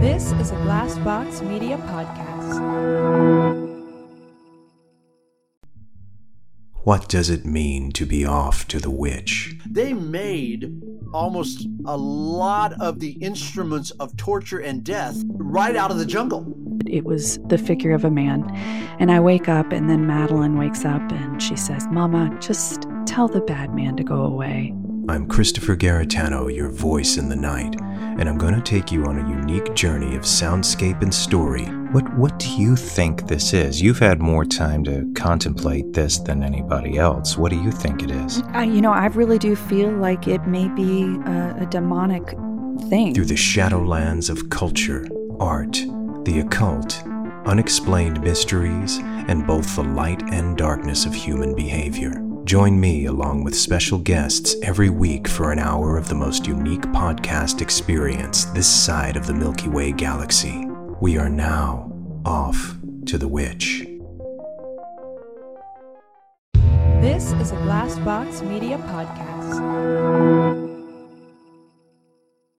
This is a Glass Box Media podcast. What does it mean to be off to the witch? They made almost a lot of the instruments of torture and death right out of the jungle. It was the figure of a man. And I wake up, and then Madeline wakes up and she says, Mama, just tell the bad man to go away. I'm Christopher Garetano, your voice in the night, and I'm going to take you on a unique journey of soundscape and story. What what do you think this is? You've had more time to contemplate this than anybody else. What do you think it is? I, you know, I really do feel like it may be a, a demonic thing. Through the shadowlands of culture, art, the occult, unexplained mysteries, and both the light and darkness of human behavior. Join me along with special guests every week for an hour of the most unique podcast experience this side of the Milky Way galaxy. We are now off to the witch. This is a Glassbox Media podcast.